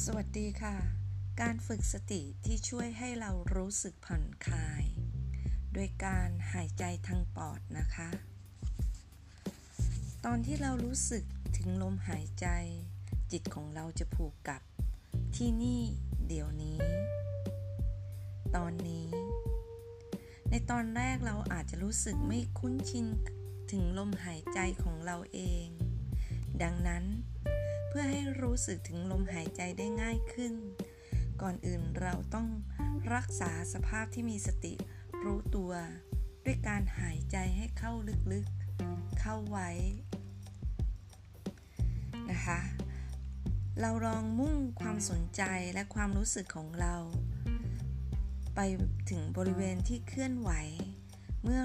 สวัสดีค่ะ การฝึกสติที่ช่วยให้เรารู้สึกผ่อนคลาย โดยการหายใจทางปอดนะคะ ตอนที่เรารู้สึกถึงลมหายใจ จิตของเราจะผูกกับที่นี่เดี๋ยวนี้ ตอนนี้ ในตอนแรกเราอาจจะรู้สึกไม่คุ้นชินถึงลมหายใจของเราเอง ดังนั้น พื่อให้รู้สึกถึงลมหายใจได้ง่ายขึ้น ก่อนอื่นเราต้องรักษาสภาพที่มีสติรู้ตัว ด้วยการหายใจให้เข้าลึกๆ เข้าไว้ นะคะ เราลองมุ่งความสนใจและความรู้สึกของเรา ไปถึงบริเวณที่เคลื่อนไหว เมื่อ